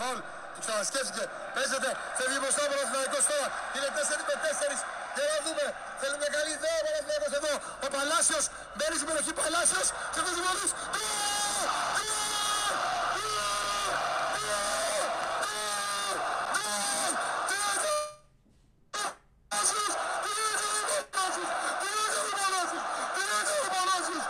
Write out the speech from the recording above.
φάουλ. που ξανασκέφτηκε. Παίζεται. Φεύγει μπροστά ο Παναθηναϊκός τώρα. Είναι 4 με 4. Και να δούμε. Θέλει μια καλή ιδέα ο Παναθηναϊκός εδώ. Ο Παλάσιος. Μπαίνει στην περιοχή Παλάσιος. Και δεν